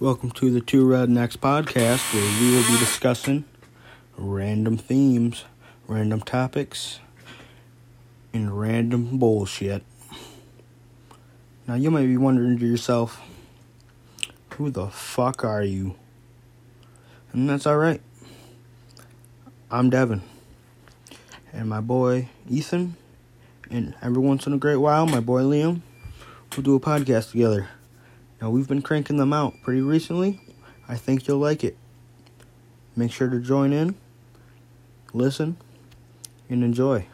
Welcome to the Two Rednecks podcast, where we will be discussing random themes, random topics, and random bullshit. Now, you might be wondering to yourself, who the fuck are you? And that's alright. I'm Devin. And my boy Ethan, and every once in a great while, my boy Liam, We'll do a podcast together. Now, we've been cranking them out pretty recently. I think you'll like it. Make sure to join in, listen, and enjoy.